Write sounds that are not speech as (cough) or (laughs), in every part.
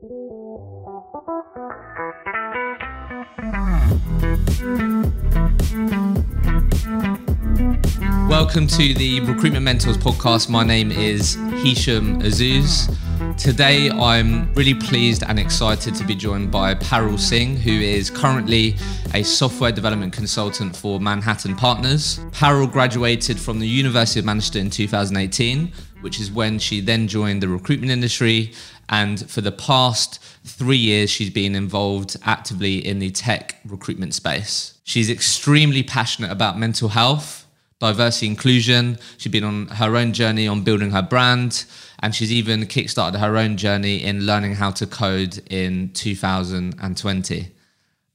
Welcome to the Recruitment Mentors podcast. My name is Hisham Azuz. Today, I'm really pleased and excited to be joined by Parul Singh, who is currently a software development consultant for Manhattan Partners. Parul graduated from the University of Manchester in 2018, which is when she then joined the recruitment industry. And for the past three years, she's been involved actively in the tech recruitment space. She's extremely passionate about mental health diversity inclusion. She's been on her own journey on building her brand, and she's even kickstarted her own journey in learning how to code in 2020.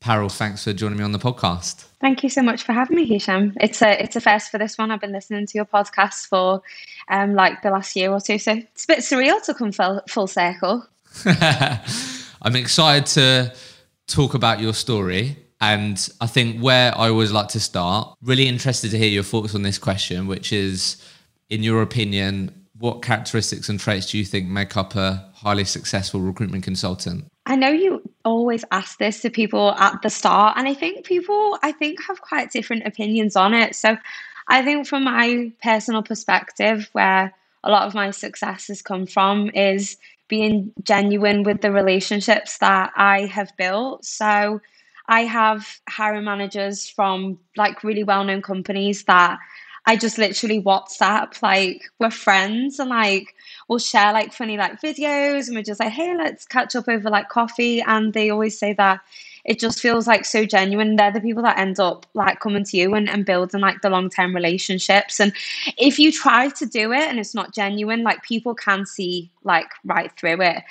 Parul, thanks for joining me on the podcast. Thank you so much for having me, Hisham. It's a it's a first for this one. I've been listening to your podcast for um, like the last year or two, so it's a bit surreal to come full, full circle. (laughs) I'm excited to talk about your story. And I think where I always like to start, really interested to hear your thoughts on this question, which is, in your opinion, what characteristics and traits do you think make up a highly successful recruitment consultant? I know you always ask this to people at the start, and I think people, I think, have quite different opinions on it. So I think from my personal perspective, where a lot of my success has come from is being genuine with the relationships that I have built. So I have hiring managers from like really well known companies that I just literally WhatsApp, like we're friends and like we'll share like funny like videos and we're just like, hey, let's catch up over like coffee. And they always say that it just feels like so genuine. They're the people that end up like coming to you and, and building like the long term relationships. And if you try to do it and it's not genuine, like people can see like right through it.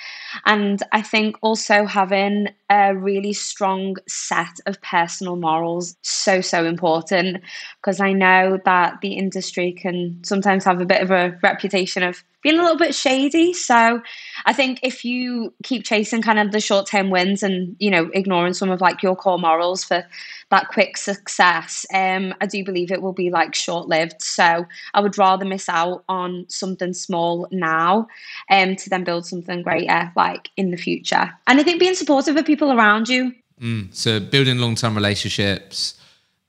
And I think also having a really strong set of personal morals so so important because I know that the industry can sometimes have a bit of a reputation of being a little bit shady. So I think if you keep chasing kind of the short term wins and, you know, ignoring some of like your core morals for that quick success, um, I do believe it will be like short lived. So I would rather miss out on something small now um, to then build something greater like in the future. And I think being supportive of people around you. Mm, so building long term relationships,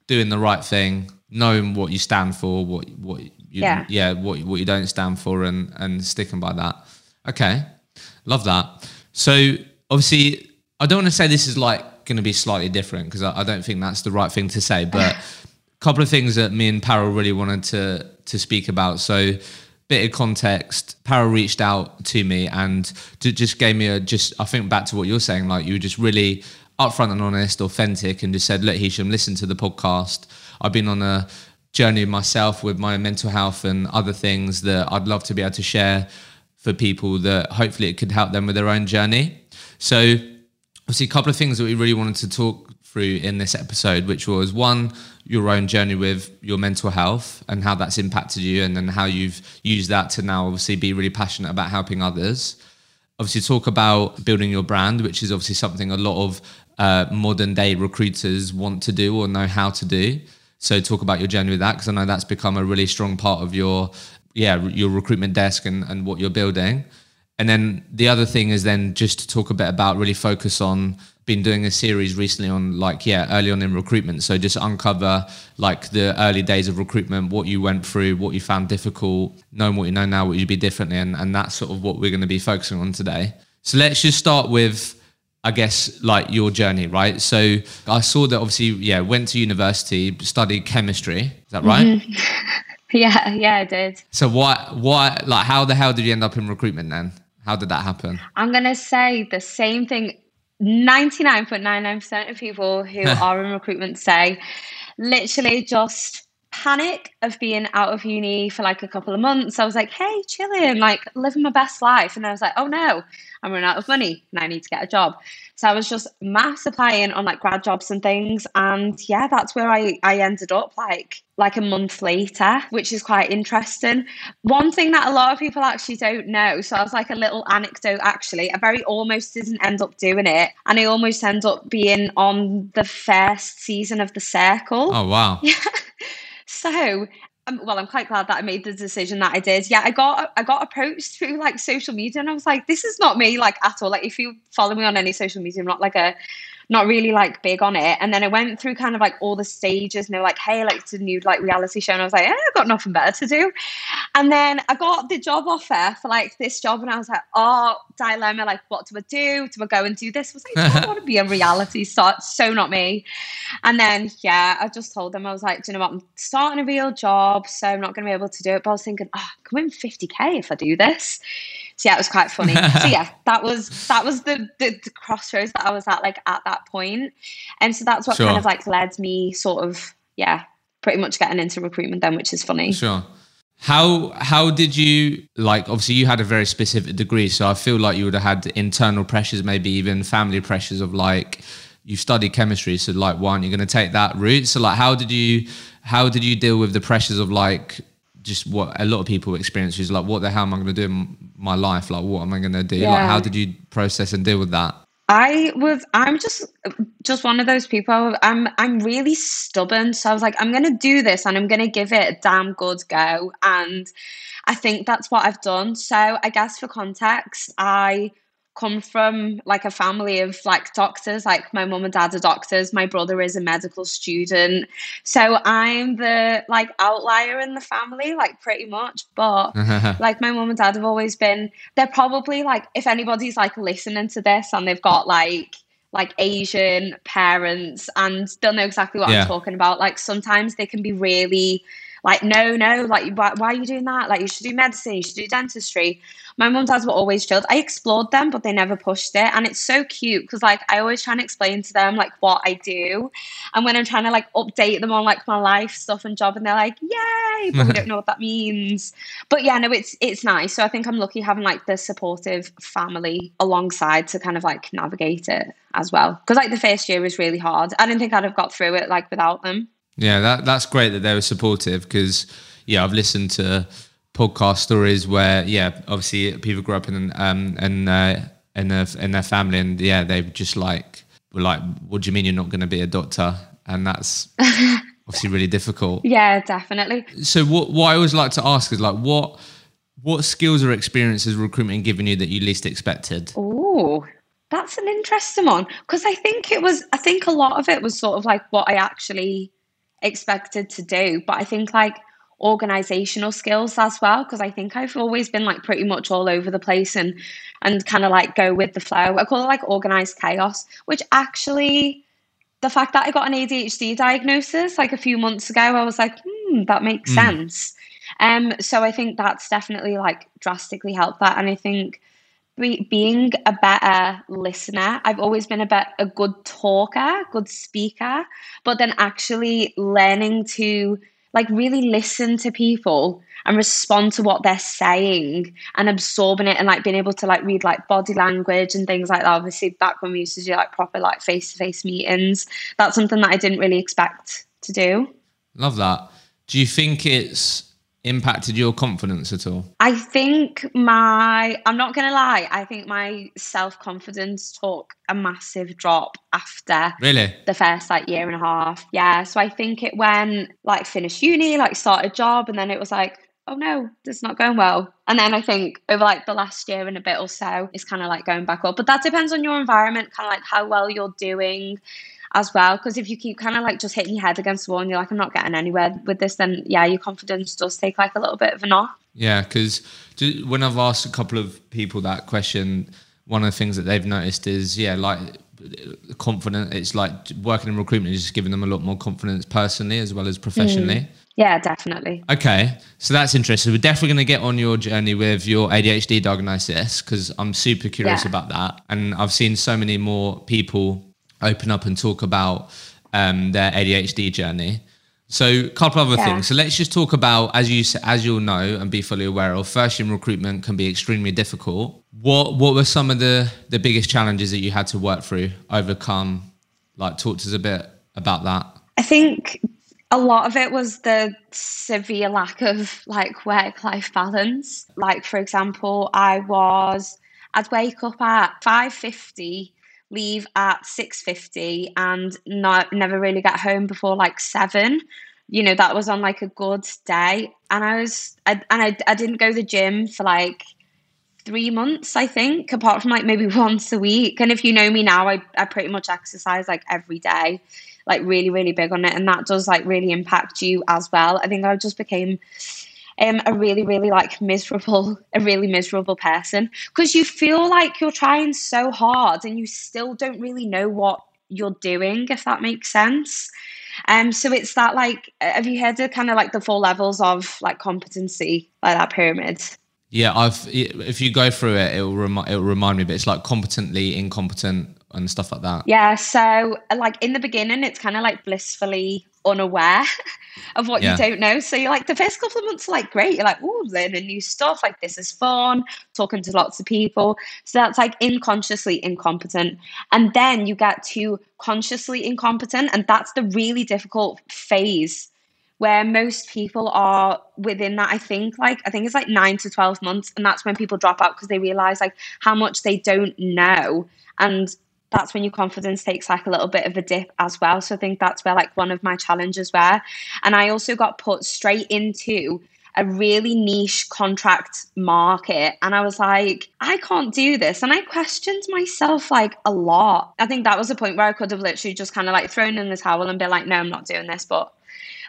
doing the right thing, knowing what you stand for, what what you, yeah. yeah, what what you don't stand for, and and sticking by that. Okay, love that. So obviously, I don't want to say this is like going to be slightly different because I, I, don't think that's the right thing to say. But a couple of things that me and Parul really wanted to to speak about. So bit of context, Parul reached out to me and just gave me a just I think back to what you're saying, like you were just really upfront and honest, authentic, and just said, "Look, Hisham, listen to the podcast. I've been on a journey myself with my mental health and other things that I'd love to be able to share for people that hopefully it could help them with their own journey. So, obviously, a couple of things that we really wanted to talk through in this episode, which was one, your own journey with your mental health and how that's impacted you, and then how you've used that to now obviously be really passionate about helping others. Obviously, talk about building your brand, which is obviously something a lot of uh, modern day recruiters want to do or know how to do. So talk about your journey with that because I know that's become a really strong part of your yeah your recruitment desk and, and what you're building. And then the other thing is then just to talk a bit about really focus on been doing a series recently on like yeah early on in recruitment so just uncover like the early days of recruitment what you went through what you found difficult knowing what you know now what you'd be differently and, and that's sort of what we're going to be focusing on today so let's just start with I guess like your journey, right? So I saw that obviously, yeah, went to university, studied chemistry. Is that right? Mm-hmm. (laughs) yeah, yeah, I did. So why, why, like, how the hell did you end up in recruitment then? How did that happen? I'm gonna say the same thing. 99.99% of people who (laughs) are in recruitment say, literally just panic of being out of uni for like a couple of months. I was like, hey, chilling, like living my best life. And I was like, oh no, I'm running out of money and I need to get a job. So I was just mass applying on like grad jobs and things. And yeah, that's where I, I ended up like like a month later, which is quite interesting. One thing that a lot of people actually don't know, so I was like a little anecdote actually. I very almost didn't end up doing it. And I almost end up being on the first season of the circle. Oh wow. Yeah. (laughs) So I'm, well, I'm quite glad that I made the decision that I did. Yeah, I got I got approached through like social media, and I was like, this is not me like at all. Like, if you follow me on any social media, I'm not like a not really like big on it. And then I went through kind of like all the stages and they were like, hey, like it's a new like reality show. And I was like, eh, I've got nothing better to do. And then I got the job offer for like this job and I was like, oh, dilemma, like what do I do? Do I go and do this? I was like, I don't want to be a (laughs) reality star. So not me. And then yeah, I just told them, I was like, do you know what? I'm starting a real job, so I'm not gonna be able to do it. But I was thinking, oh, I can win 50k if I do this so yeah, it was quite funny. so yeah, (laughs) that was that was the, the, the crossroads that I was at like at that point, and so that's what sure. kind of like led me sort of yeah, pretty much getting into recruitment then, which is funny. Sure. How how did you like? Obviously, you had a very specific degree, so I feel like you would have had internal pressures, maybe even family pressures of like you studied chemistry, so like, why aren't you going to take that route? So like, how did you how did you deal with the pressures of like just what a lot of people experience is like, what the hell am I going to do my life? Like, what am I going to do? Yeah. Like, how did you process and deal with that? I was I'm just just one of those people. I'm I'm really stubborn. So I was like, I'm gonna do this and I'm gonna give it a damn good go. And I think that's what I've done. So I guess for context, I come from like a family of like doctors like my mum and dad are doctors my brother is a medical student so i'm the like outlier in the family like pretty much but (laughs) like my mum and dad have always been they're probably like if anybody's like listening to this and they've got like like Asian parents and they'll know exactly what yeah. I'm talking about. Like sometimes they can be really like, no, no, like, why, why, are you doing that? Like, you should do medicine, you should do dentistry. My mum and were always chilled. I explored them, but they never pushed it. And it's so cute because, like, I always try and explain to them, like, what I do. And when I'm trying to, like, update them on, like, my life stuff and job, and they're like, yay, but we don't (laughs) know what that means. But yeah, no, it's, it's nice. So I think I'm lucky having, like, the supportive family alongside to kind of, like, navigate it as well. Because, like, the first year was really hard. I didn't think I'd have got through it, like, without them. Yeah, that that's great that they were supportive because yeah, I've listened to podcast stories where yeah, obviously people grew up in um in uh, in their in their family and yeah, they just like were like, what do you mean you're not going to be a doctor? And that's (laughs) obviously really difficult. Yeah, definitely. So what what I always like to ask is like what what skills or experiences recruitment given you that you least expected? Oh, that's an interesting one because I think it was I think a lot of it was sort of like what I actually expected to do. But I think like organizational skills as well because I think I've always been like pretty much all over the place and and kind of like go with the flow. I call it like organized chaos, which actually the fact that I got an ADHD diagnosis like a few months ago, I was like, hmm, that makes mm. sense. Um, so I think that's definitely like drastically helped that, and I think be, being a better listener. I've always been a bit a good talker, good speaker, but then actually learning to like really listen to people and respond to what they're saying and absorbing it and like being able to like read like body language and things like that. Obviously, back when we used to do like proper like face to face meetings, that's something that I didn't really expect to do. Love that. Do you think it's impacted your confidence at all? I think my, I'm not going to lie, I think my self confidence took a massive drop after really the first like year and a half. Yeah. So I think it went like finished uni, like start a job, and then it was like, oh no, it's not going well. And then I think over like the last year and a bit or so, it's kind of like going back up. But that depends on your environment, kind of like how well you're doing as well. Because if you keep kind of like just hitting your head against the wall and you're like, I'm not getting anywhere with this, then yeah, your confidence does take like a little bit of a knock. Yeah, because when I've asked a couple of people that question, one of the things that they've noticed is, yeah, like confident. It's like working in recruitment is just giving them a lot more confidence personally as well as professionally. Mm. Yeah, definitely. Okay, so that's interesting. We're definitely going to get on your journey with your ADHD diagnosis because I'm super curious yeah. about that. And I've seen so many more people open up and talk about um, their ADHD journey. So, a couple other yeah. things. So, let's just talk about as you as you'll know and be fully aware of. First year recruitment can be extremely difficult. What what were some of the the biggest challenges that you had to work through, overcome? Like, talk to us a bit about that. I think a lot of it was the severe lack of like work life balance. Like, for example, I was I'd wake up at five fifty leave at 6.50 and not, never really get home before like 7 you know, that was on like a good day. And I was, I, and I, I didn't go to the gym for like three months, I think, apart from like maybe (laughs) once a week. And if you know me now, I, I pretty much exercise like every day, like really, really big on it. And that does like really impact you as well. I think I just became um, a really, really like miserable, a really miserable person because you feel like you're trying so hard and you still don't really know what you're doing, if that makes sense. Um, so it's that like, have you heard of kind of like the four levels of like competency, like that pyramid? Yeah, I've. If you go through it, it will remind it will remind me. But it's like competently incompetent and stuff like that. Yeah. So like in the beginning, it's kind of like blissfully unaware (laughs) of what yeah. you don't know. So you're like the first couple of months are like great. You're like, oh, learning new stuff. Like this is fun. Talking to lots of people. So that's like unconsciously incompetent. And then you get to consciously incompetent, and that's the really difficult phase where most people are within that i think like i think it's like 9 to 12 months and that's when people drop out because they realize like how much they don't know and that's when your confidence takes like a little bit of a dip as well so i think that's where like one of my challenges were and i also got put straight into a really niche contract market. And I was like, I can't do this. And I questioned myself like a lot. I think that was a point where I could have literally just kind of like thrown in the towel and been like, no, I'm not doing this. But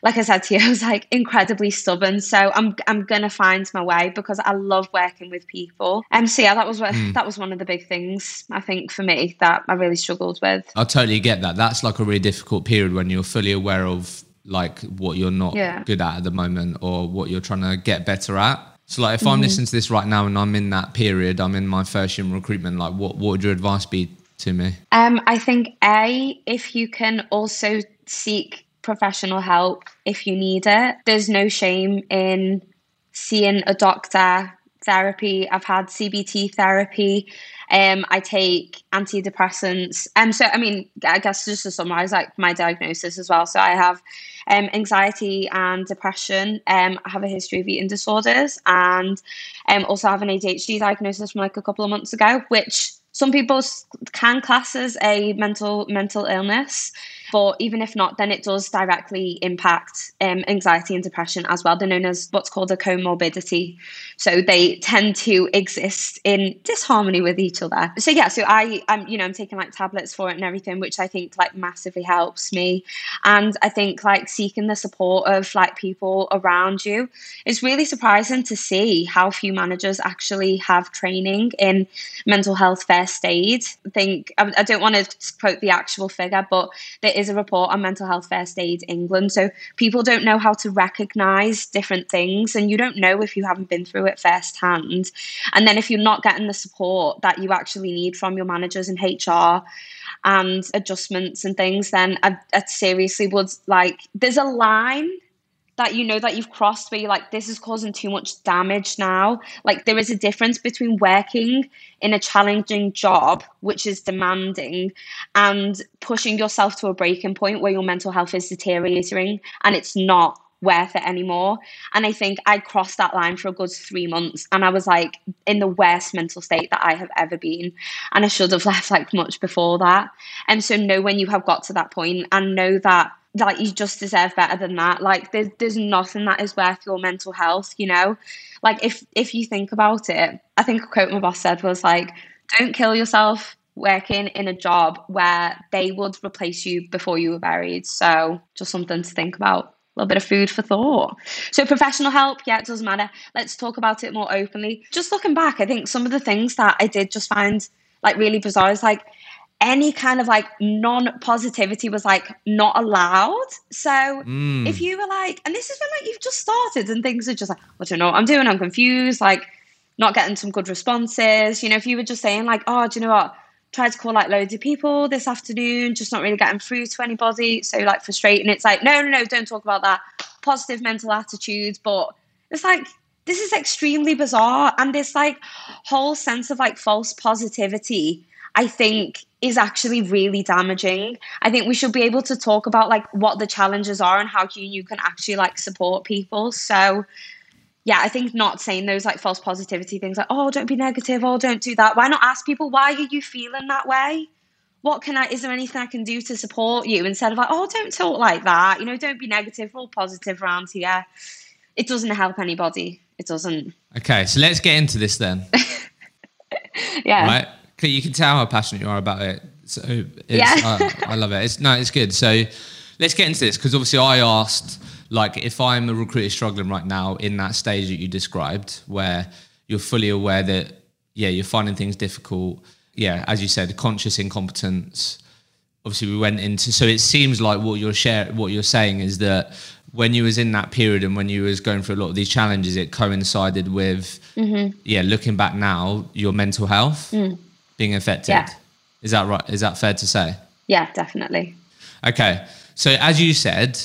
like I said to you, (laughs) I was like incredibly stubborn. So I'm I'm gonna find my way because I love working with people. And um, so yeah, that was what mm. that was one of the big things I think for me that I really struggled with. I totally get that. That's like a really difficult period when you're fully aware of like what you're not yeah. good at at the moment or what you're trying to get better at. So like if I'm mm-hmm. listening to this right now and I'm in that period, I'm in my first year in recruitment, like what, what would your advice be to me? Um, I think A, if you can also seek professional help if you need it. There's no shame in seeing a doctor, therapy. I've had CBT therapy. Um, I take antidepressants. Um, so I mean, I guess just to summarize, like my diagnosis as well. So I have um, anxiety and depression. Um, I have a history of eating disorders, and um, also have an ADHD diagnosis from like a couple of months ago, which some people can class as a mental mental illness. But even if not, then it does directly impact um, anxiety and depression as well. They're known as what's called a comorbidity. So they tend to exist in disharmony with each other. So yeah, so I I'm you know I'm taking like tablets for it and everything, which I think like massively helps me. And I think like seeking the support of like people around you. It's really surprising to see how few managers actually have training in mental health first aid. I think I, I don't want to quote the actual figure, but there is a report on mental health first aid England. So people don't know how to recognize different things, and you don't know if you haven't been through it firsthand. And then if you're not getting the support that you actually need from your managers in HR and adjustments and things, then I, I seriously would like, there's a line that you know that you've crossed where you're like this is causing too much damage now. Like there is a difference between working in a challenging job which is demanding and pushing yourself to a breaking point where your mental health is deteriorating and it's not worth it anymore. And i think i crossed that line for a good three months and i was like in the worst mental state that i have ever been and i should have (laughs) left like much before that. And so know when you have got to that point and know that like you just deserve better than that. Like there's there's nothing that is worth your mental health you know? Like if if you think about it i think a quote my boss said was like don't kill yourself working in a job where they would replace you before you were buried. So just something to think about a little bit of food for thought. So, professional help, yeah, it doesn't matter. Let's talk about it more openly. Just looking back, I think some of the things that I did just find like really bizarre is like any kind of like non positivity was like not allowed. So mm. if you were like, and this is when like you've just started and things are just like, I don't know what I'm doing, I'm confused, like not getting some good responses. You know, if you were just saying like, oh, do you know what? Tried to call like loads of people this afternoon, just not really getting through to anybody. So like frustrating. It's like, no, no, no, don't talk about that. Positive mental attitudes. But it's like this is extremely bizarre. And this like whole sense of like false positivity, I think is actually really damaging. I think we should be able to talk about like what the challenges are and how you, you can actually like support people. So yeah, I think not saying those like false positivity things like, oh, don't be negative, oh, don't do that. Why not ask people why are you feeling that way? what can I, is there anything I can do to support you? Instead of like, oh, don't talk like that. You know, don't be negative, we're all positive around here. It doesn't help anybody. It doesn't. Okay, so let's get into this then. (laughs) yeah. Right? You can tell how passionate you are about it. So yeah. I, I love it. It's no, it's good. So let's get into this because obviously I asked like if I'm a recruiter struggling right now in that stage that you described where you're fully aware that yeah you're finding things difficult yeah as you said conscious incompetence obviously we went into so it seems like what you're share what you're saying is that when you was in that period and when you was going through a lot of these challenges it coincided with mm-hmm. yeah looking back now your mental health mm. being affected yeah. is that right is that fair to say yeah definitely okay so as you said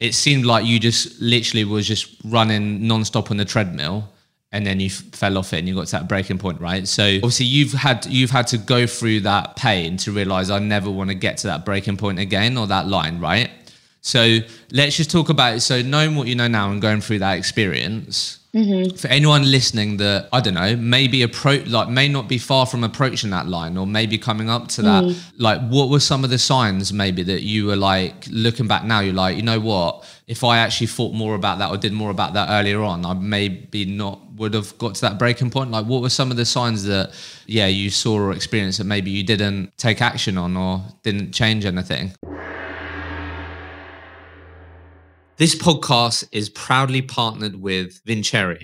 it seemed like you just literally was just running non-stop on the treadmill and then you f- fell off it and you got to that breaking point right? So obviously you've had you've had to go through that pain to realize i never want to get to that breaking point again or that line right so let's just talk about it so knowing what you know now and going through that experience Mm-hmm. For anyone listening that I don't know, maybe approach like may not be far from approaching that line, or maybe coming up to that. Mm. Like, what were some of the signs maybe that you were like looking back now? You're like, you know what? If I actually thought more about that or did more about that earlier on, I maybe not would have got to that breaking point. Like, what were some of the signs that yeah you saw or experienced that maybe you didn't take action on or didn't change anything? This podcast is proudly partnered with Vincere,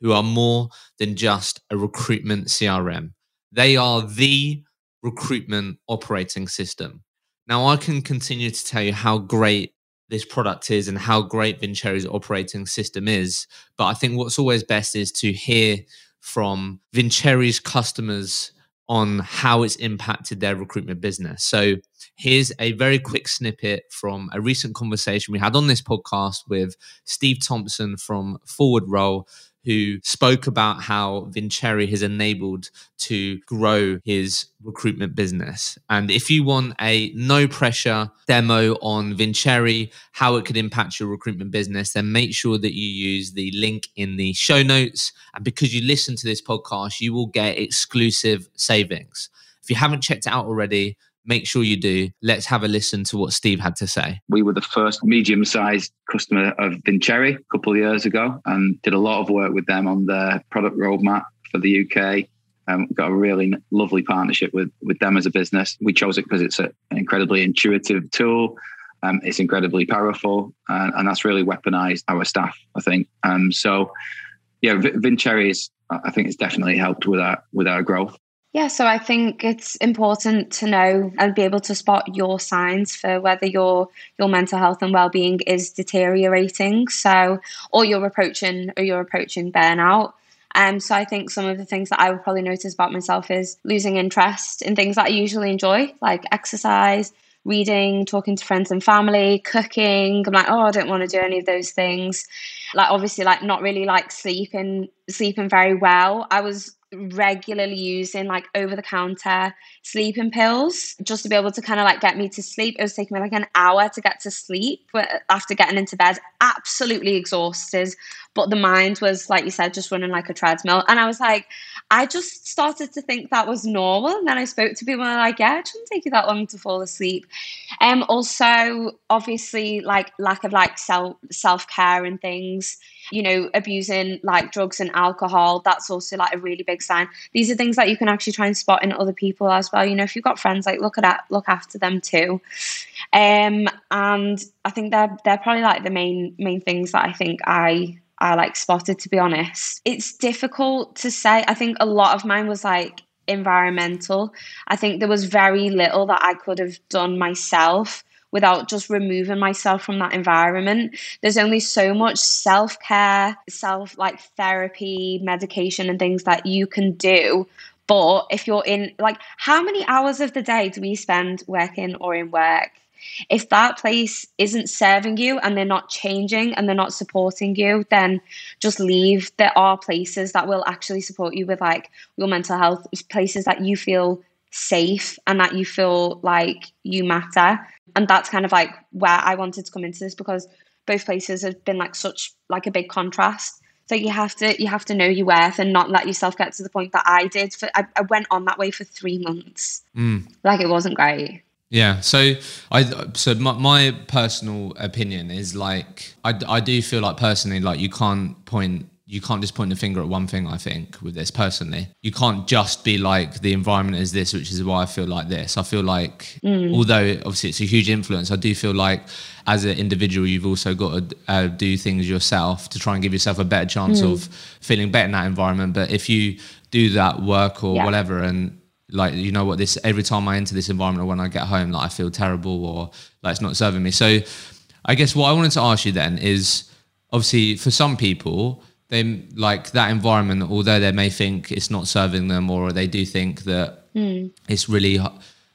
who are more than just a recruitment CRM. They are the recruitment operating system. Now, I can continue to tell you how great this product is and how great Vincere's operating system is, but I think what's always best is to hear from Vincere's customers on how it's impacted their recruitment business. So, Here's a very quick snippet from a recent conversation we had on this podcast with Steve Thompson from Forward Role, who spoke about how Vincere has enabled to grow his recruitment business. And if you want a no pressure demo on Vincere, how it could impact your recruitment business, then make sure that you use the link in the show notes. And because you listen to this podcast, you will get exclusive savings. If you haven't checked it out already, make sure you do. Let's have a listen to what Steve had to say. We were the first medium sized customer of Vincere a couple of years ago and did a lot of work with them on their product roadmap for the UK. Um, got a really lovely partnership with, with them as a business. We chose it because it's a, an incredibly intuitive tool. Um, it's incredibly powerful, and, and, that's really weaponized our staff, I think. Um, so, yeah, Vincere is, I think, it's definitely helped with our with our growth. Yeah, so I think it's important to know and be able to spot your signs for whether your your mental health and well-being is deteriorating. So, or you're approaching or you're approaching burnout. Um, so I think some of the things that I would probably notice about myself is losing interest in things that I usually enjoy, like exercise, reading, talking to friends and family, cooking. I'm like, oh, I don't want to do any of those things. Like obviously, like not really like sleeping, sleeping very well. I was regularly using like over the counter sleeping pills just to be able to kind of like get me to sleep. It was taking me like an hour to get to sleep after getting into bed, absolutely exhausted. But the mind was, like you said, just running like a treadmill. And I was like, I just started to think that was normal. And then I spoke to people and they're like, yeah, it shouldn't take you that long to fall asleep. Um, also, obviously, like lack of like self self care and things you know, abusing like drugs and alcohol, that's also like a really big sign. These are things that you can actually try and spot in other people as well. You know, if you've got friends, like look at that, look after them too. Um, and I think they're they're probably like the main main things that I think I I like spotted to be honest. It's difficult to say. I think a lot of mine was like environmental. I think there was very little that I could have done myself without just removing myself from that environment. There's only so much self care, self like therapy, medication, and things that you can do. But if you're in, like, how many hours of the day do we spend working or in work? If that place isn't serving you and they're not changing and they're not supporting you, then just leave. There are places that will actually support you with like your mental health, places that you feel safe and that you feel like you matter and that's kind of like where I wanted to come into this because both places have been like such like a big contrast So you have to you have to know your worth and not let yourself get to the point that I did. For I, I went on that way for three months. Mm. Like it wasn't great. Yeah. So I so my, my personal opinion is like I, I do feel like personally like you can't point you can't just point the finger at one thing i think with this personally you can't just be like the environment is this which is why i feel like this i feel like mm. although obviously it's a huge influence i do feel like as an individual you've also got to uh, do things yourself to try and give yourself a better chance mm. of feeling better in that environment but if you do that work or yeah. whatever and like you know what this every time i enter this environment or when i get home like i feel terrible or like it's not serving me so i guess what i wanted to ask you then is obviously for some people they like that environment although they may think it's not serving them or they do think that mm. it's really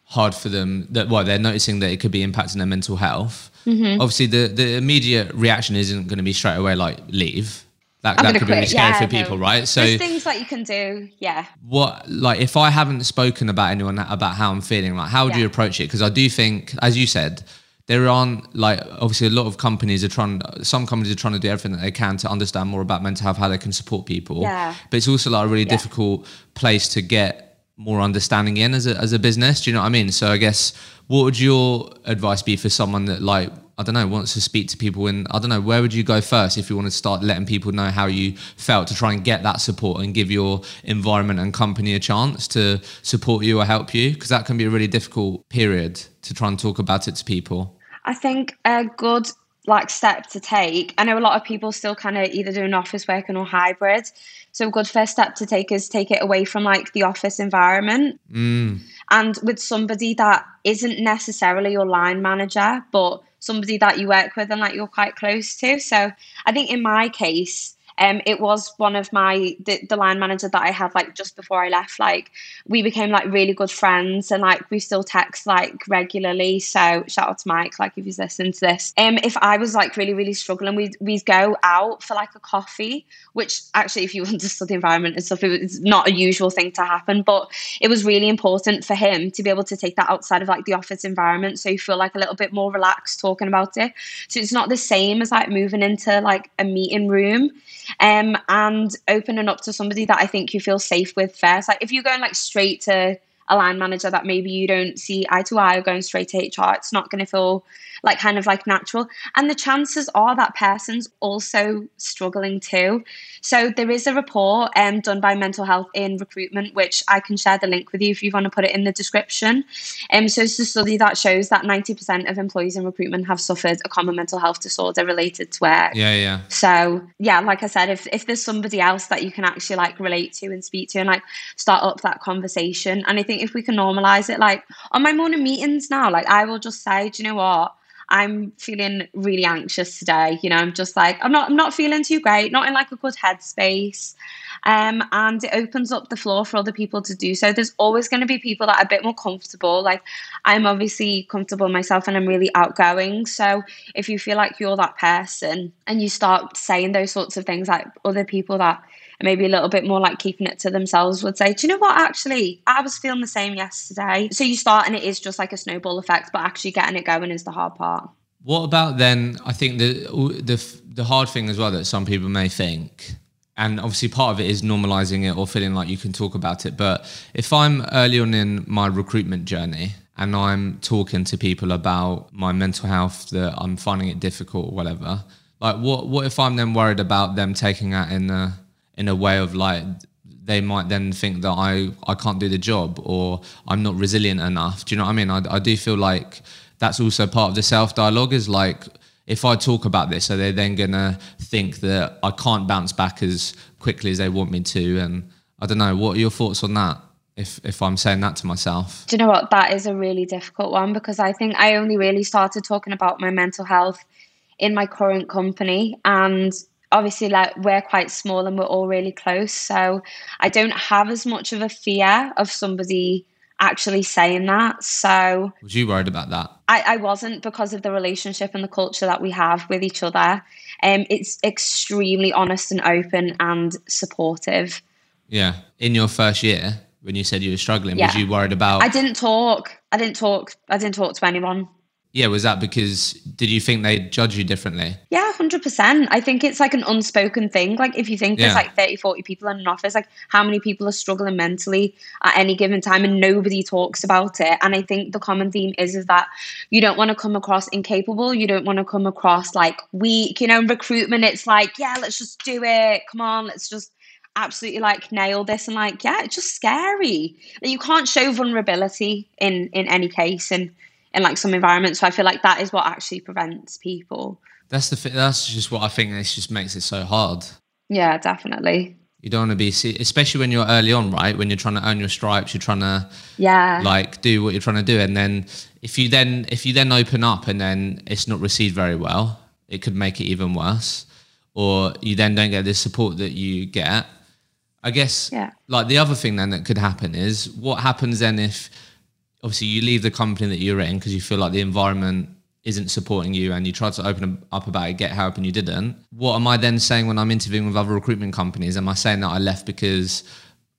hard for them that well they're noticing that it could be impacting their mental health mm-hmm. obviously the the immediate reaction isn't going to be straight away like leave that, that could quit. be really scary yeah, for people, no. right? So there's things that you can do, yeah. What like if I haven't spoken about anyone about how I'm feeling, like how would yeah. you approach it? Because I do think, as you said, there aren't like obviously a lot of companies are trying some companies are trying to do everything that they can to understand more about mental health how they can support people yeah. but it's also like a really yeah. difficult place to get more understanding in as a, as a business do you know what i mean so i guess what would your advice be for someone that like I don't know, wants to speak to people and I don't know, where would you go first if you want to start letting people know how you felt to try and get that support and give your environment and company a chance to support you or help you? Because that can be a really difficult period to try and talk about it to people. I think a good like step to take. I know a lot of people still kind of either doing office working or hybrid. So a good first step to take is take it away from like the office environment. Mm. And with somebody that isn't necessarily your line manager, but somebody that you work with and that you're quite close to. So I think in my case, um, it was one of my the, the line manager that I had like just before I left. Like we became like really good friends, and like we still text like regularly. So shout out to Mike, like if he's listening to this. Um, if I was like really really struggling, we'd we'd go out for like a coffee, which actually, if you (laughs) understood the environment and stuff, it was not a usual thing to happen. But it was really important for him to be able to take that outside of like the office environment, so you feel like a little bit more relaxed talking about it. So it's not the same as like moving into like a meeting room um, and opening up to somebody that I think you feel safe with first. Like if you're going like straight to a line manager that maybe you don't see eye to eye or going straight to HR, it's not going to feel like kind of like natural. And the chances are that person's also struggling too. So there is a report um, done by Mental Health in Recruitment, which I can share the link with you if you want to put it in the description. Um, so it's a study that shows that 90% of employees in recruitment have suffered a common mental health disorder related to work. Yeah, yeah. So yeah, like I said, if, if there's somebody else that you can actually like relate to and speak to and like start up that conversation. And I think if we can normalize it, like on my morning meetings now, like I will just say, do you know what? I'm feeling really anxious today. You know, I'm just like I'm not I'm not feeling too great, not in like a good headspace. Um, and it opens up the floor for other people to do so. There's always going to be people that are a bit more comfortable. Like I'm obviously comfortable myself and I'm really outgoing. So if you feel like you're that person and you start saying those sorts of things, like other people that maybe a little bit more like keeping it to themselves would say, Do you know what? Actually, I was feeling the same yesterday. So you start and it is just like a snowball effect, but actually getting it going is the hard part. What about then? I think the the the hard thing as well that some people may think, and obviously part of it is normalizing it or feeling like you can talk about it. But if I'm early on in my recruitment journey and I'm talking to people about my mental health, that I'm finding it difficult or whatever, like what what if I'm then worried about them taking that in a in a way of like they might then think that I, I can't do the job or I'm not resilient enough. Do you know what I mean? I, I do feel like that's also part of the self dialogue is like, if I talk about this, are they then to think that I can't bounce back as quickly as they want me to? And I don't know, what are your thoughts on that? If, if I'm saying that to myself, do you know what? That is a really difficult one because I think I only really started talking about my mental health in my current company. And obviously like we're quite small and we're all really close so i don't have as much of a fear of somebody actually saying that so was you worried about that? I, I wasn't because of the relationship and the culture that we have with each other. Um it's extremely honest and open and supportive. Yeah. In your first year when you said you were struggling yeah. was you worried about i didn't talk. I didn't talk. I didn't talk to anyone Yeah, was that because did you think they'd judge you differently? Yeah, 100%. I think it's like an unspoken thing. Like if you think yeah. there's like 30, 40 people in an office, like how many people are struggling mentally at any given time and nobody talks about it. And I think the common theme is is that you don't want to come across incapable, you don't want to come across like weak, you know, in recruitment it's like, yeah, let's just do it. Come on, let's just absolutely like nail this and like yeah it's just scary you can't show vulnerability in in any case and in like some environments. So I feel like that is what actually prevents people. That's the that's just what I think. This just makes it so hard. Yeah, definitely. You don't want to be, especially when you're early on, right? When you're trying to earn your stripes, you're trying to, yeah, like do what you're trying to do, and then if you then if you then open up and then it's not received very well, it could make it even worse, or you then don't get the support that you get. I guess, yeah. Like the other thing then that could happen is what happens then if obviously you leave the company that you're in because you feel like the environment isn't supporting you and you tried to open up about it, get help and you didn't. What am I then saying when I'm interviewing with other recruitment companies? Am I saying that I left because,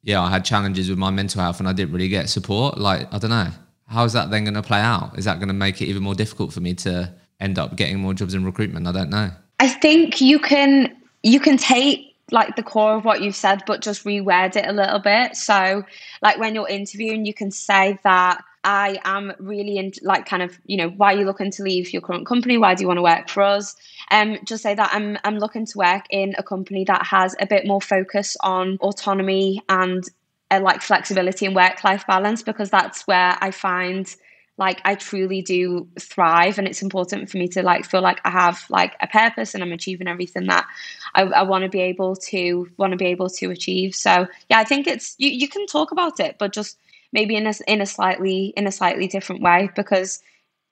yeah, I had challenges with my mental health and I didn't really get support? Like, I don't know. How's that then going to play out? Is that going to make it even more difficult for me to end up getting more jobs in recruitment? I don't know. I think you can you can take like the core of what you've said, but just reword it a little bit. So, like when you're interviewing, you can say that I am really in like kind of, you know, why are you looking to leave your current company? Why do you want to work for us? Um, just say that I'm I'm looking to work in a company that has a bit more focus on autonomy and uh, like flexibility and work life balance because that's where I find like I truly do thrive and it's important for me to like feel like I have like a purpose and I'm achieving everything that I, I want to be able to want to be able to achieve. So yeah, I think it's you, you can talk about it, but just maybe in a in a slightly in a slightly different way because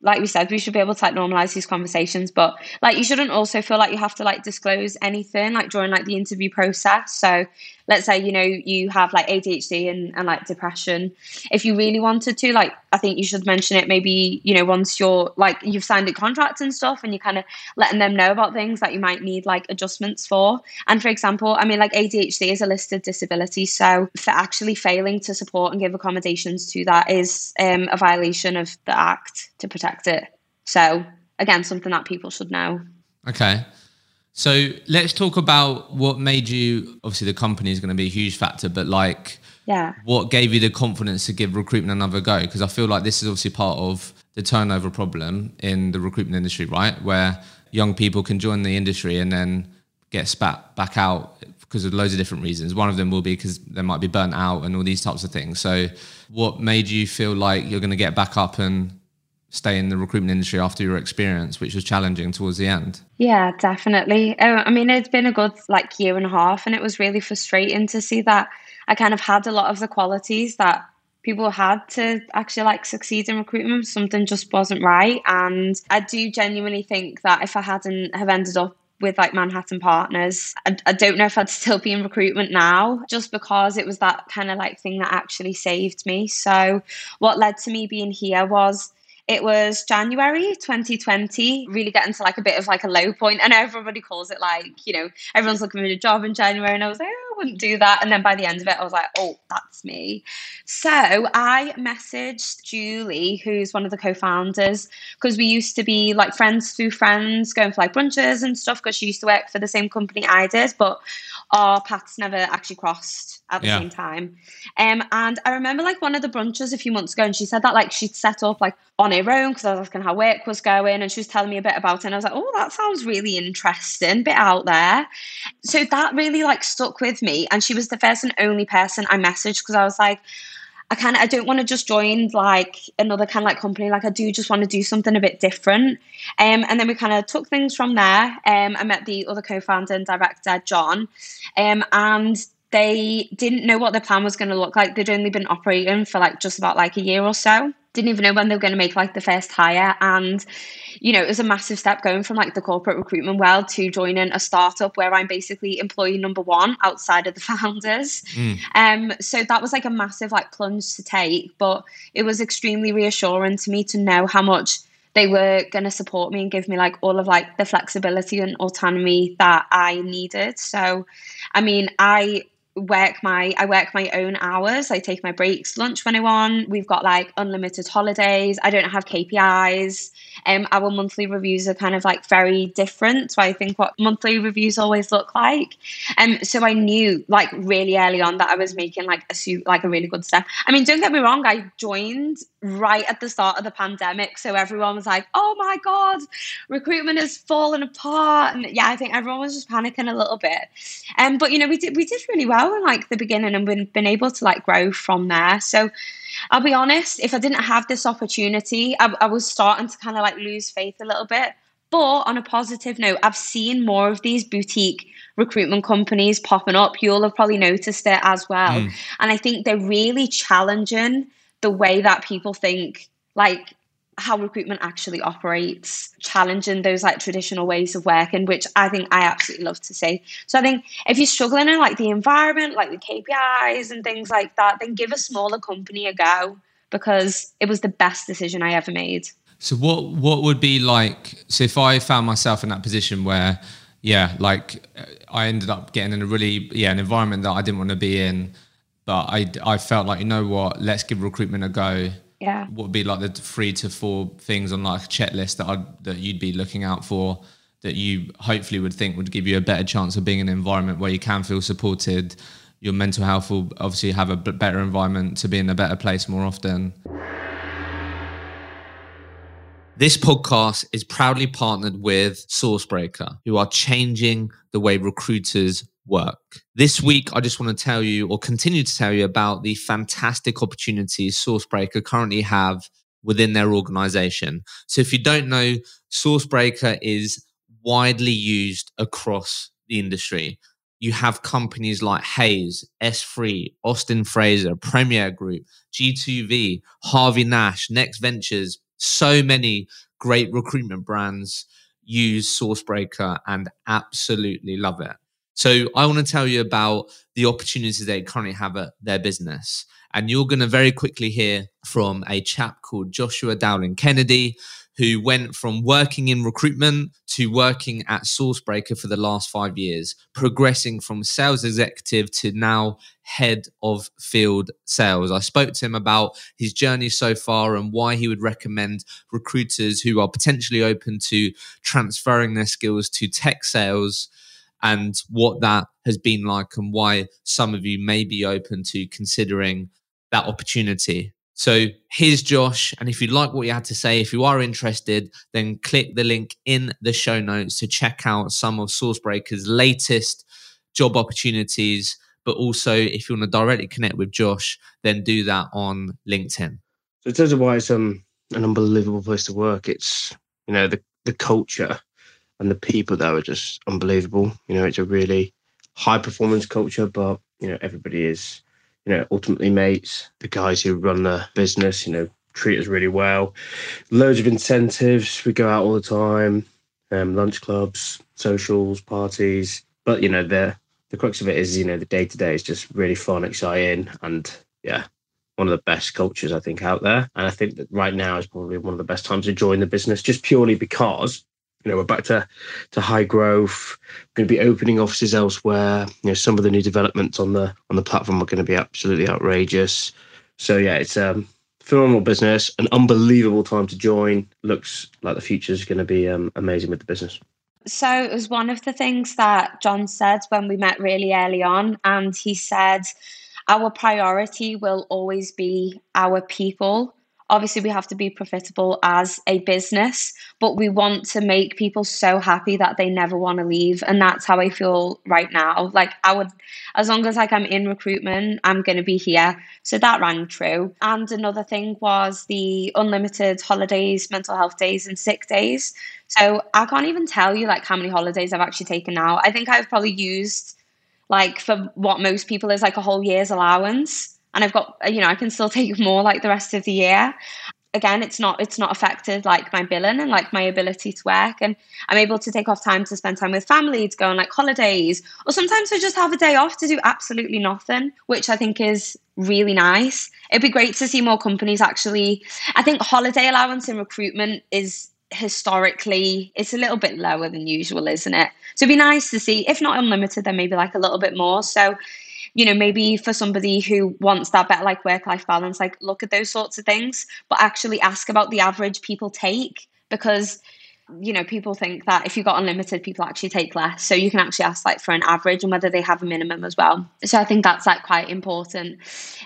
like we said, we should be able to like normalize these conversations, but like you shouldn't also feel like you have to like disclose anything like during like the interview process. So let's say you know you have like ADHD and, and like depression. If you really wanted to, like I think you should mention it maybe, you know, once you're like you've signed a contract and stuff and you're kind of letting them know about things that you might need like adjustments for. And for example, I mean, like ADHD is a listed disability. So for actually failing to support and give accommodations to that is um, a violation of the Act to protect it. So again, something that people should know. Okay. So let's talk about what made you obviously the company is going to be a huge factor, but like yeah. what gave you the confidence to give recruitment another go? Because i feel like this is obviously part of the turnover problem in the recruitment industry right? Where young people can join the industry and then get spat back out because of loads of different reasons. One of them will be because they might be burnt out and all these types of things. So what made you feel like you're going to get back up and stay in the recruitment industry after your experience, which was challenging towards the end? Yeah, definitely. Oh, I mean, it's been a good like year and a half, and it was really frustrating to see that I kind of had a lot of the qualities that people had to actually like succeed in recruitment. Something just wasn't right. And I do genuinely think that if I hadn't have ended up with like Manhattan Partners. I, I, don't know if I'd (laughs) still be in recruitment now, just because it was that kind of like thing that actually saved me. So, what led to me being here was it was January 2020, really getting to like a bit of like a low point. And everybody calls it like, you know, everyone's looking for a job in January. And I was like, oh, I wouldn't do that. And then by the end of it, I was like, oh, that's me. So I messaged Julie, who's one of the co founders, because we used to be like friends through friends, going for like brunches and stuff, because she used to work for the same company I did. But our paths never actually crossed at the yeah. same time. Um, and I remember like one of the brunches a few months ago, and she said that like she'd set up like on her own because I was asking how work was going, and she was telling me a bit about it. And I was like, oh, that sounds really interesting, bit out there. So that really like stuck with me. And she was the first and only person I messaged because I was like, I kind of I don't want to just join like another kind of like company. Like I do just want to do something a bit different. Um, and then we kind of took things from there. Um, I met the other co-founder and director John, um, and they didn't know what their plan was going to look like. They'd only been operating for like just about like a year or so. Didn't even know when they were going to make like the first hire. And, you know, it was a massive step going from like the corporate recruitment world to joining a startup where I'm basically employee number one outside of the (laughs) founders. Mm. Um, so that was like a massive like plunge to take, but it was extremely reassuring to me to know how much they were going to support me and give me like all of like the flexibility and autonomy that I needed. So, I mean, I work my I work my own hours. I take my breaks, lunch when I want. We've got like unlimited holidays. I don't have KPIs. Um, our monthly reviews are kind of like very different to I think what monthly reviews always look like. Um, so I knew like really early on that I was making like a suit, like a really good step. I mean, don't get me wrong. I joined right at the start of the pandemic, so everyone was like, "Oh my god, recruitment is falling apart." And yeah, I think everyone was just panicking a little bit. Um, but you know, we did we did really well in like the beginning, and we've been able to like grow from there. So I'll be honest, if I didn't have this opportunity, I, I was starting to kind of like lose faith a little bit. But on a positive note, I've seen more of these boutique recruitment companies popping up. You'll have probably noticed it as well. Mm. And I think they're really challenging the way that people think. Like, how recruitment actually operates, challenging those like traditional ways of working, which I think I absolutely love to see. So I think if you're struggling in like the environment, like the KPIs and things like that, then give a smaller company a go because it was the best decision I ever made. So what what would be like so if I found myself in that position where yeah, like I ended up getting in a really yeah, an environment that I didn't want to be in, but I I felt like you know what, let's give recruitment a go yeah. what would be like the three to four things on like a checklist that I'd, that you'd be looking out for that you hopefully would think would give you a better chance of being in an environment where you can feel supported your mental health will obviously have a better environment to be in a better place more often. This podcast is proudly partnered with Sourcebreaker, who are changing the way recruiters work. This week, I just want to tell you or continue to tell you about the fantastic opportunities Sourcebreaker currently have within their organization. So, if you don't know, Sourcebreaker is widely used across the industry. You have companies like Hays, SThree, Austin Fraser, Premier Group, G2V, Harvey Nash, Next Ventures, so many great recruitment brands use Sourcebreaker and absolutely love it. So I want to tell you about the opportunities they currently have at their business. And you're going to very quickly hear from a chap called Joshua Dowling Kennedy, who went from working in recruitment to working at Sourcebreaker for the last five years, progressing from sales executive to now head of field sales. I spoke to him about his journey so far and why he would recommend recruiters who are potentially open to transferring their skills to tech sales and what that has been like and why some of you may be open to considering that opportunity. So here's Josh. And if you like what you had to say, if you are interested, then click the link in the show notes to check out some of Sourcebreaker's latest job opportunities. But also, if you want to directly connect with Josh, then do that on LinkedIn. So in terms of why it's um, an unbelievable place to work, it's you know the the culture and the people there are just unbelievable. You know, it's a really high performance culture, but you know, everybody is, you know, ultimately mates. The guys who run the business, you know, treat us really well. Loads of incentives. We go out all the time, um, lunch clubs, socials, parties. But you know, the the crux of it is, you know, the day to day is just really fun, exciting, and yeah, one of the best cultures I think out there. And I think that right now is probably one of the best times to join the business, just purely because you know, we're back to, to high growth. We're going to be opening offices elsewhere. You know, some of the new developments on the on the platform are going to be absolutely outrageous. So yeah, it's um phenomenal business, an unbelievable time to join. Looks like the future is going to be um, amazing with the business. So it was one of the things that John said when we met really early on, and he said our priority will always be our people obviously we have to be profitable as a business but we want to make people so happy that they never want to leave and that's how i feel right now. Like i would as long as like i'm in recruitment i'm going to be here. So that rang true. And another thing was the unlimited holidays mental health days and sick days. So i can't even tell you like how many holidays i've actually taken now. I think i've probably used like for what most people is like a whole year's allowance and I've got you know I can still (laughs) take more like the rest of the year. Again, it's not it's not affected like my billing and like my ability to work, and I'm able to take off time to spend time with family, to go on like holidays, or sometimes I just have a day off to do absolutely nothing, which I think is really nice. It'd be great to see more companies actually. I think holiday allowance in recruitment is historically it's a little bit lower than usual, isn't it? So it'd be nice to see, if not unlimited, then maybe like a little bit more. So you know, maybe for somebody who wants that better like work life balance, like look at those sorts of things, but actually ask about the average people take because you know, people think that if you've got unlimited, people actually take less. So you can actually ask like for an average and whether they have a minimum as well. So I think that's like quite important.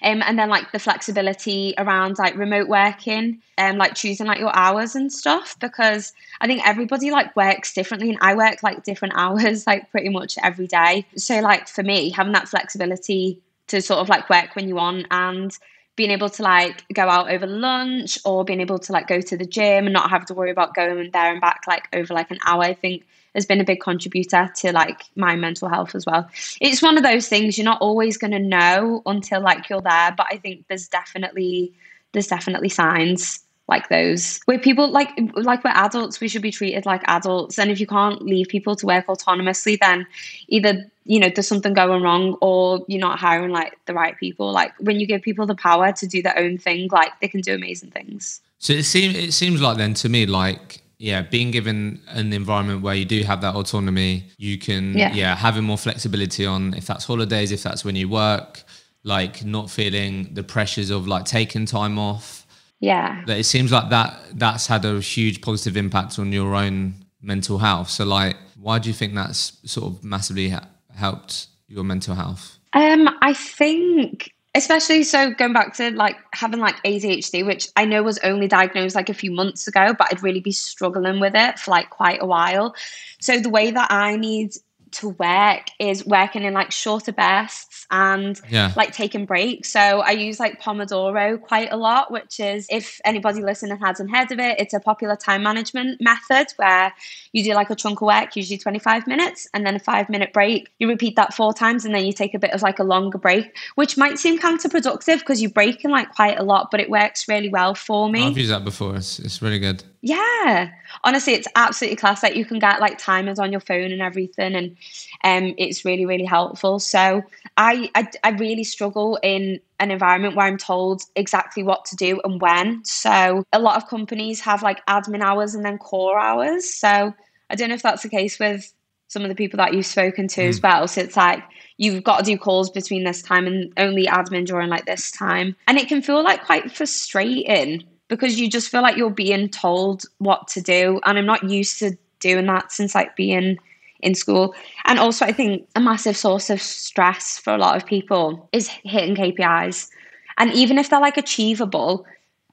Um, and then like the flexibility around like remote working and um, like choosing like your hours and stuff because I think everybody like works differently and I work like different (laughs) hours like pretty much every day. So like for me, having that flexibility to sort of like work when you want and being able to like go out over lunch or being able to like go to the gym and not have to worry about going there and back like over like an hour, I think has been a big contributor to like my mental health as well. It's one of those things you're not always going to know until like you're there, but I think there's definitely there's definitely signs like those. Where people like like we're adults we should be treated like adults. And if you can't leave people to work autonomously then either you know there's something going wrong or you're not hiring like the right people. Like when you give people the power to do their own thing like they can do amazing things. So it seems it seems like then to me like yeah being given an environment where you do have that autonomy you can yeah, yeah having more flexibility on if that's holidays if that's when you work like not feeling the pressures of like taking time off yeah. That it seems like that that's had a huge positive impact on your own mental health. So like why do you think that's sort of massively ha- helped your mental health? Um i think especially so going back to like having like ADHD, which I know was only diagnosed like a few months ago, but I'd really be struggling with it for like quite a while. So the way that I need to work is working in like shorter bursts and yeah. like taking breaks. So I use like Pomodoro quite a lot, which is if anybody listening hasn't heard of it, it's a popular time management method where you do like a chunk of work, usually 25 minutes, and then a five minute break. You repeat that four times and then you take a bit of like a longer break, which might seem counterproductive because you're breaking like quite a lot, but it works really well for me. I've used that before. It's, it's really good. Yeah. Honestly, it's absolutely class. Like you can get like timers on your phone and everything, and um, it's really, really helpful. So I, I, I really struggle in an environment where I'm told exactly what to do and when. So a lot of companies have like admin hours and then core hours. So I don't know if that's the case with some of the people that you've spoken to mm. as well. So it's like you've got to do calls between this time and only admin during like this time. And it can feel like quite frustrating because you just feel like you're being told what to do. And I'm not used to doing that since like being in school. And also, I think a massive source of stress for a lot of people is hitting KPIs. And even if they're like achievable,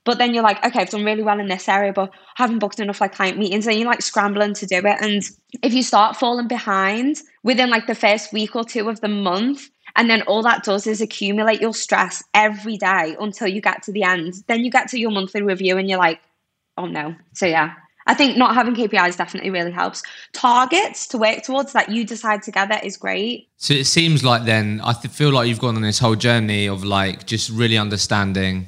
but then you're like, okay, I've done really well in this area, but I haven't booked enough like client meetings, and you're like scrambling to do it. And if you start falling behind within like the first week or two of the month, and then all that does is accumulate your stress every day until you get to the end. Then you get to your monthly review and you're like, oh no. So yeah, I think not having KPIs definitely really helps. Targets to work towards that you decide together is great. So it seems like then I feel like you've gone on this whole journey of like just really understanding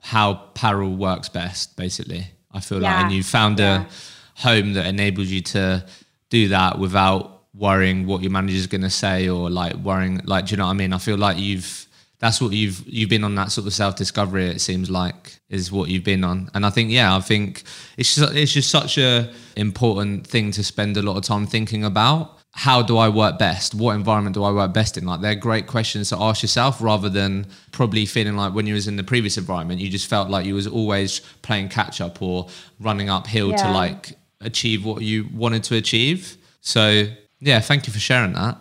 how Parul works best, basically. I feel yeah. like, and you found yeah. a home that enables you to do that without worrying what your manager's going to say or like worrying like do you know what i mean? I feel like you've that's what you've you've been on that sort of self discovery it seems like is what you've been on. And i think yeah i think it's just, it's just such a important thing to spend a lot of time thinking about. How do i work best? What environment do i work best in? Like they're great questions to ask yourself rather than probably feeling like when you was in the previous environment you just felt like you was always playing catch up or running uphill yeah. to like achieve what you wanted to achieve. So yeah, thank you for sharing that.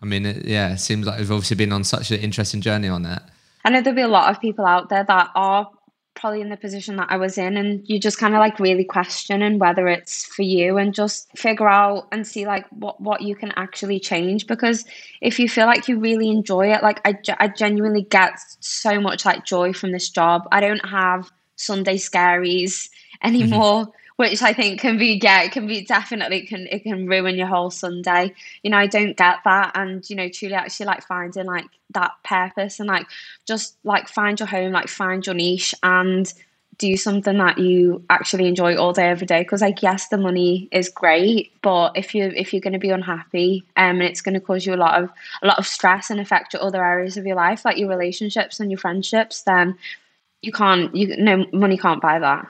I mean, it, yeah, it seems like you've obviously been on such an interesting journey on that. I know there'll be a lot of people out there that are probably in the position that I was in, and you just kind of like really questioning whether it's for you and just figure out and see like what what you can actually change. Because if you feel like you really enjoy it, like I, I genuinely get so much like joy from this job. I don't have Sunday scaries mm-hmm. anymore which I think can be yeah, it can be definitely can it can ruin your whole Sunday. You know, I don't get that, and you know, truly actually like finding like that purpose and like just like find your home, like find your niche, and do something that you actually enjoy all day every day. Because like yes the money is great but if you if you're going to be unhappy um and it's going to cause you a lot of a lot of stress and affect your other areas of your life like your relationships and your friendships then you can't you no money can't buy that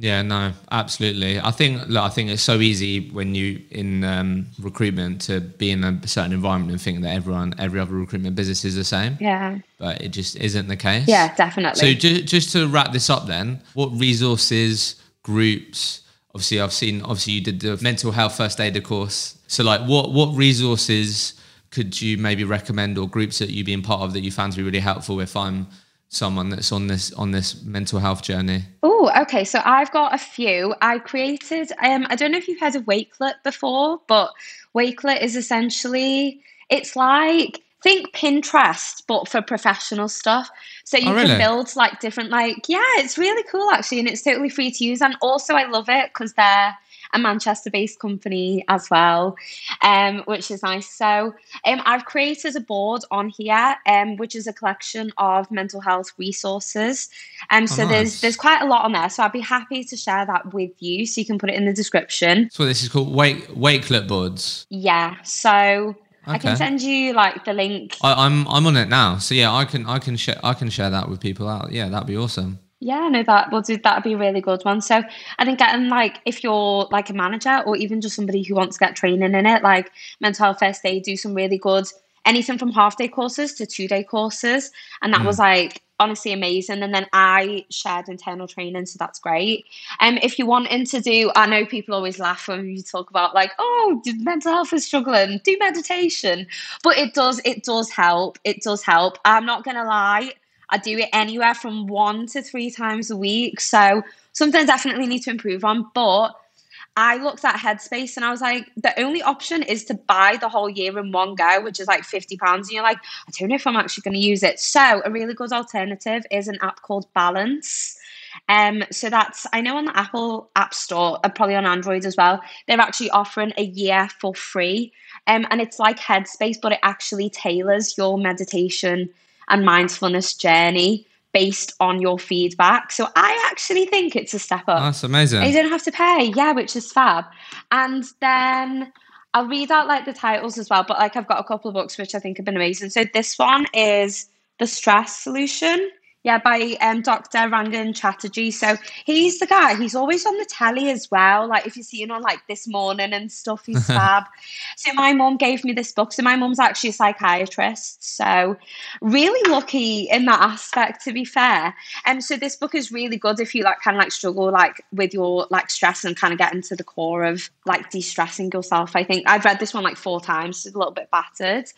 Yeah, no, absolutely. I think look, I think it's so easy when you in um, recruitment to be in a certain environment and think that everyone, every other recruitment business is the same. Yeah, but it just isn't the case. Yeah, definitely. So just just to wrap this up, then, what resources, groups? Obviously, I've seen. Obviously, you did the mental health first aider course. So, like, what what resources could you maybe recommend or groups that you've been part of that you found to be really helpful if I'm someone that's on this on this mental health journey? Oh, okay. So I've got a few. I created. Um, I don't know if you've heard of Wakelet before, but Wakelet is essentially it's like think Pinterest, but for professional stuff. So you oh, really? can build like different, like yeah, it's really cool actually, and it's totally free to use. And also, I love it because they're a Manchester based company as well, um, which is nice. So um, I've created a board on here, um, which is a collection of mental health resources. Um, so oh, nice. there's there's quite a lot on there. So I'd be happy to share that with you, so you can put it in the description. So this is called Wake Wakelet boards. Yeah. So. Okay. I can send you like the link. I, am I'm, I'm on it now, so yeah, I can I can share I can share that with people out. Yeah, that'd be awesome. Yeah, no, that will do. That'd be a really good one. So I think getting like if you're like a manager or even just somebody who wants to get training in it, like mental health first aid do some really good anything from half day courses to two day courses, and that mm. was like honestly amazing. And then I shared internal training, so that's great. And um, if you're wanting to do, I know people always laugh when you talk about like, oh, mental health is struggling, do meditation, but it does, it does help. It does help. I'm not gonna lie. I do it anywhere from one to three times a week. So something I definitely need to improve on. But I looked at Headspace and I was like, the only option is to buy the whole year in one go, which is like £50. And you're like, I don't know if I'm actually going to use it. So a really good alternative is an app called Balance. Um, so that's I know on the Apple App Store and probably on Android as well. They're actually offering a year for free, um, and it's like Headspace, but it actually tailors your meditation and mindfulness journey based on your feedback. So I actually think it's a step up. That's amazing. You don't have to pay, yeah, which is fab. And then I'll read out like the titles as well, but like I've got a couple of books which I think have been amazing. So this one is The Stress Solution. Yeah, by um, Dr. Rangan Chatterjee. So he's the guy. He's always on the telly as well. Like if you see him on like this morning and stuff, he's (laughs) fab. so my mom gave me this book. So my mom's actually a psychiatrist. So really lucky in that aspect, to be fair. And um, so this book is really good if you like kind of like struggle like with your like stress and kind of get into the core of like de-stressing yourself. I think I've read this one like four times. It's a little bit battered.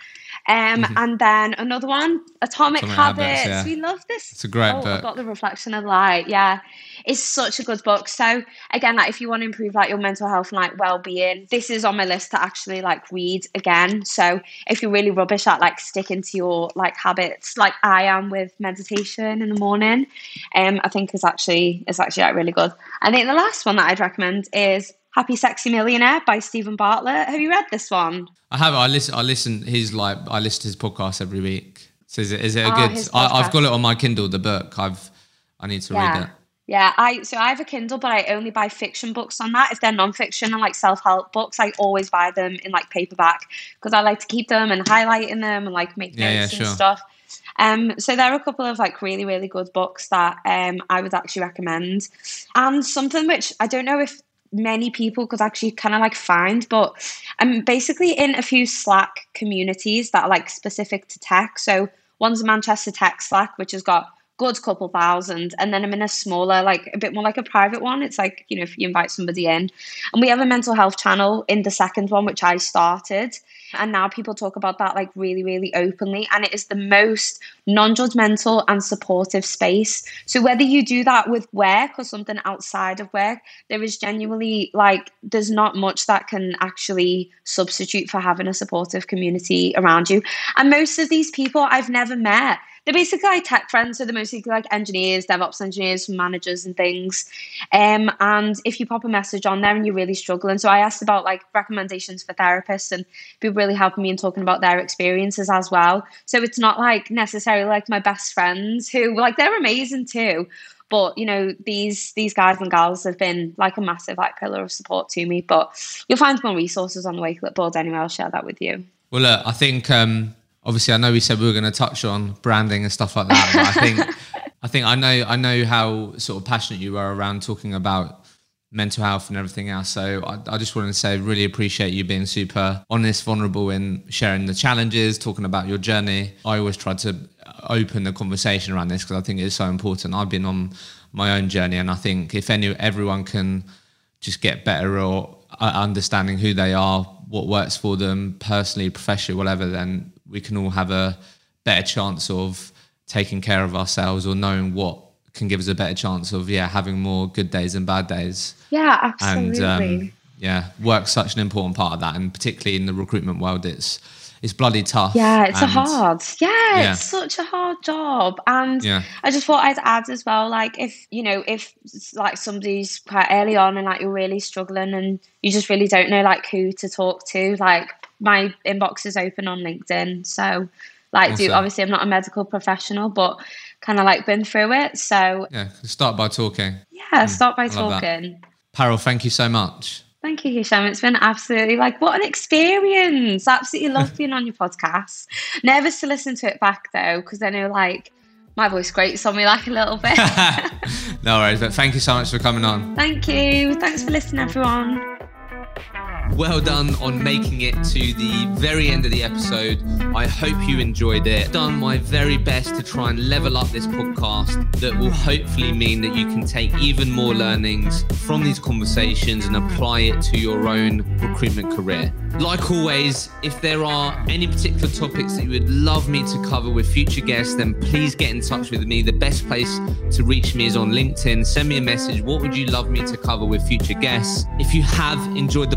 Um, mm-hmm. and then another one, Atomic, Atomic Habits. Habits yeah. We love this it's a great oh, book. I've got the reflection of light. Yeah, it's such a good book. So again, like if you want to improve like your mental health and like well being, this is on my list to actually like read again. So if you're really rubbish at like sticking to your like habits, like I am with meditation in the morning, um, I think is actually is actually like really good. I think the last one that I'd recommend is Happy Sexy Millionaire by Steven Bartlett. Have you read this one? I have. I listen. I listen. His like. I listen to his podcast every week. So is it is it a oh, good? I, have got it on my Kindle. The book. I've I need to yeah. read it. Yeah, I so I have a Kindle, but I only buy fiction books on that. If they're nonfiction and like self-help books, I always buy them in like paperback because I like to keep them and highlighting them and like make yeah, notes yeah, and sure. stuff. Um, so there are a couple of like really really good books that um I would actually recommend, and something which I don't know if many people could actually kind of like find, but I'm basically in a few Slack communities that are like specific to tech. So One's a Manchester Tech Slack, which has got good couple thousand, and then I'm in a smaller, like a bit more like a private one. It's like you know if you invite somebody in, and we have a mental health channel in the second one, which I started, and now people talk about that like really, really openly, and it is the most non-judgmental and supportive space. So whether you do that with work or something outside of work, there is genuinely like there's not much that can actually substitute for having a supportive community around you. And most of these people I've never met they're basically like tech friends, so they're mostly like engineers, DevOps engineers, managers, and things. Um, and if you pop a message on there and you're really struggling, so I asked about like recommendations for therapists, and people really helping me in talking about their experiences as well. So it's not like necessarily like my best friends who like they're amazing too, but you know these these guys and gals have been like a massive like pillar of support to me but you'll find more resources on the wakelet board anyway i'll share that with you well look, i think um obviously I know we said we were going to touch on branding and stuff like that, but I think (laughs) I think I know I know how sort of passionate you are around talking about mental health and everything else. So I, I just wanted to say, really appreciate you being super honest, vulnerable, in sharing the challenges, talking about your journey. I always try to open the conversation around this because I think it's so important. I've been on my own journey, and I think if any everyone can just get better or uh, understanding who they are, what works for them personally, professionally, whatever, then we can all have a better chance of taking care of ourselves or knowing what can give us a better chance of yeah having more good days and bad days. Yeah, absolutely. And um, yeah, work's such an important part of that, and particularly in the recruitment world, it's it's bloody tough. Yeah, it's a hard. Yeah, yeah, it's such a hard job. And yeah. I just thought I'd add as well, like if you know, if like somebody's quite early on and like you're really struggling and you just really don't know like who to talk to, like my inbox is open on LinkedIn. So like awesome. do obviously I'm not a medical professional, but kind of like been through it. So yeah, start by talking. Yeah, hmm, start by talking. Parul, thank you so much. Thank you, Hishem. It's been absolutely like what an experience. Absolutely love (laughs) being on your podcast. Nervous to listen to it back though, because I know like my voice grates on me like a little bit. (laughs) no worries, but thank you so much for coming on. Thank you. Thanks for listening, everyone. Well done on making it to the very end of the episode. I hope you enjoyed it. Done my very best to try and level up this podcast that will hopefully mean that you can take even more learnings from these conversations and apply it to your own recruitment career. Like always, if there are any particular topics that you would love me to cover with future guests, then please get in touch with me. The best place to reach me is on LinkedIn. Send me a message. What would you love me to cover with future guests? If you have enjoyed the